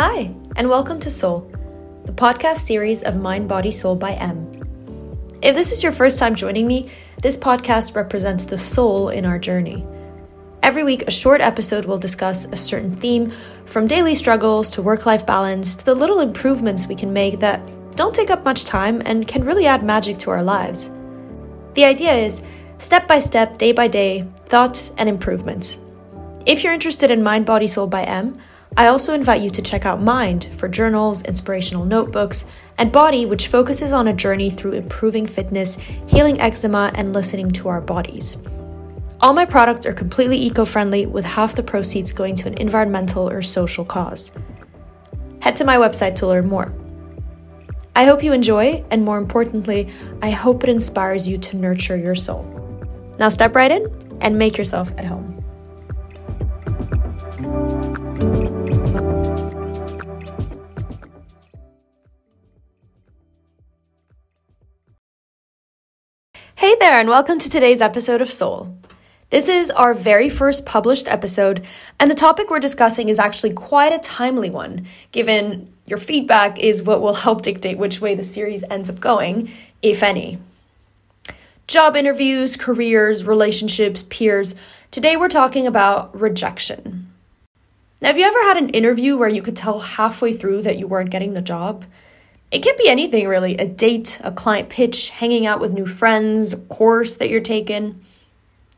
Hi, and welcome to Soul, the podcast series of Mind, Body, Soul by M. If this is your first time joining me, this podcast represents the soul in our journey. Every week, a short episode will discuss a certain theme, from daily struggles to work life balance to the little improvements we can make that don't take up much time and can really add magic to our lives. The idea is step by step, day by day, thoughts and improvements. If you're interested in Mind, Body, Soul by M, I also invite you to check out Mind for journals, inspirational notebooks, and Body, which focuses on a journey through improving fitness, healing eczema, and listening to our bodies. All my products are completely eco friendly, with half the proceeds going to an environmental or social cause. Head to my website to learn more. I hope you enjoy, and more importantly, I hope it inspires you to nurture your soul. Now, step right in and make yourself at home. There, and welcome to today's episode of Soul. This is our very first published episode, and the topic we're discussing is actually quite a timely one, given your feedback is what will help dictate which way the series ends up going, if any. Job interviews, careers, relationships, peers. Today we're talking about rejection. Now, have you ever had an interview where you could tell halfway through that you weren't getting the job? It can be anything really a date, a client pitch, hanging out with new friends, a course that you're taking.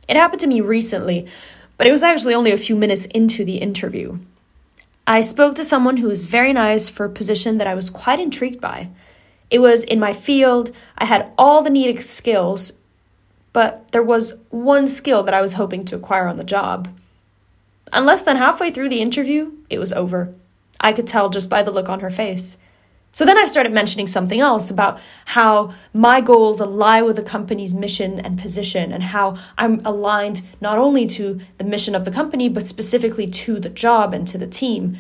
It happened to me recently, but it was actually only a few minutes into the interview. I spoke to someone who was very nice for a position that I was quite intrigued by. It was in my field, I had all the needed skills, but there was one skill that I was hoping to acquire on the job. And less than halfway through the interview, it was over. I could tell just by the look on her face. So then I started mentioning something else about how my goals align with the company's mission and position, and how I'm aligned not only to the mission of the company, but specifically to the job and to the team.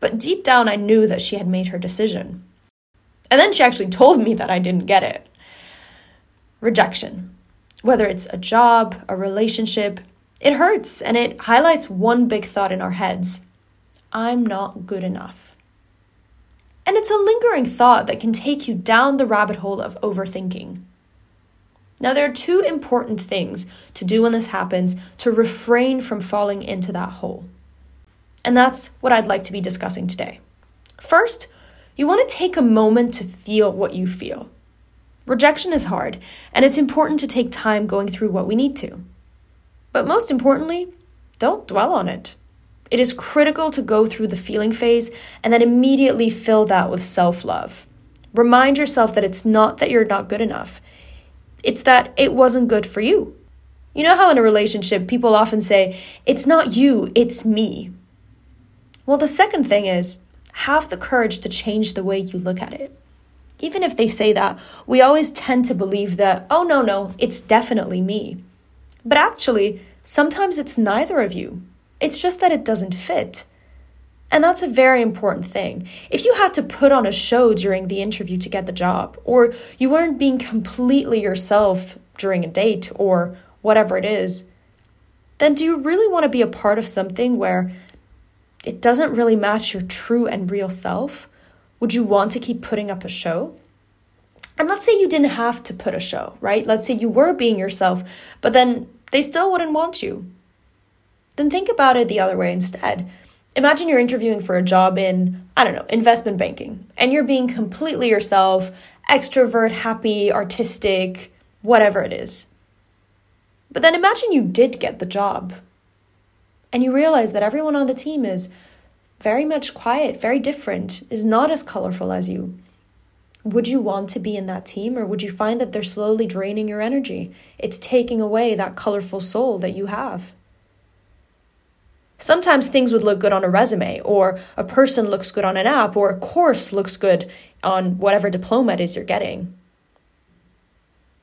But deep down, I knew that she had made her decision. And then she actually told me that I didn't get it. Rejection. Whether it's a job, a relationship, it hurts and it highlights one big thought in our heads I'm not good enough. And it's a lingering thought that can take you down the rabbit hole of overthinking. Now, there are two important things to do when this happens to refrain from falling into that hole. And that's what I'd like to be discussing today. First, you want to take a moment to feel what you feel. Rejection is hard, and it's important to take time going through what we need to. But most importantly, don't dwell on it. It is critical to go through the feeling phase and then immediately fill that with self love. Remind yourself that it's not that you're not good enough, it's that it wasn't good for you. You know how in a relationship people often say, It's not you, it's me. Well, the second thing is, have the courage to change the way you look at it. Even if they say that, we always tend to believe that, oh, no, no, it's definitely me. But actually, sometimes it's neither of you. It's just that it doesn't fit. And that's a very important thing. If you had to put on a show during the interview to get the job, or you weren't being completely yourself during a date, or whatever it is, then do you really want to be a part of something where it doesn't really match your true and real self? Would you want to keep putting up a show? And let's say you didn't have to put a show, right? Let's say you were being yourself, but then they still wouldn't want you then think about it the other way instead. Imagine you're interviewing for a job in, I don't know, investment banking, and you're being completely yourself, extrovert, happy, artistic, whatever it is. But then imagine you did get the job, and you realize that everyone on the team is very much quiet, very different, is not as colorful as you. Would you want to be in that team, or would you find that they're slowly draining your energy? It's taking away that colorful soul that you have. Sometimes things would look good on a resume, or a person looks good on an app, or a course looks good on whatever diploma it is you're getting.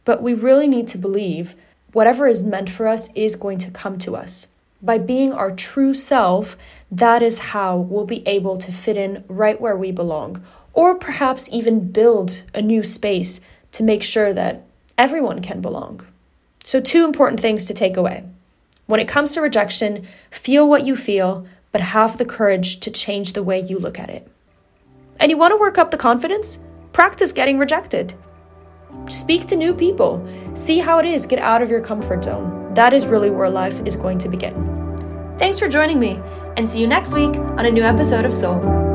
But we really need to believe whatever is meant for us is going to come to us. By being our true self, that is how we'll be able to fit in right where we belong, or perhaps even build a new space to make sure that everyone can belong. So, two important things to take away. When it comes to rejection, feel what you feel, but have the courage to change the way you look at it. And you want to work up the confidence? Practice getting rejected. Speak to new people. See how it is. Get out of your comfort zone. That is really where life is going to begin. Thanks for joining me, and see you next week on a new episode of Soul.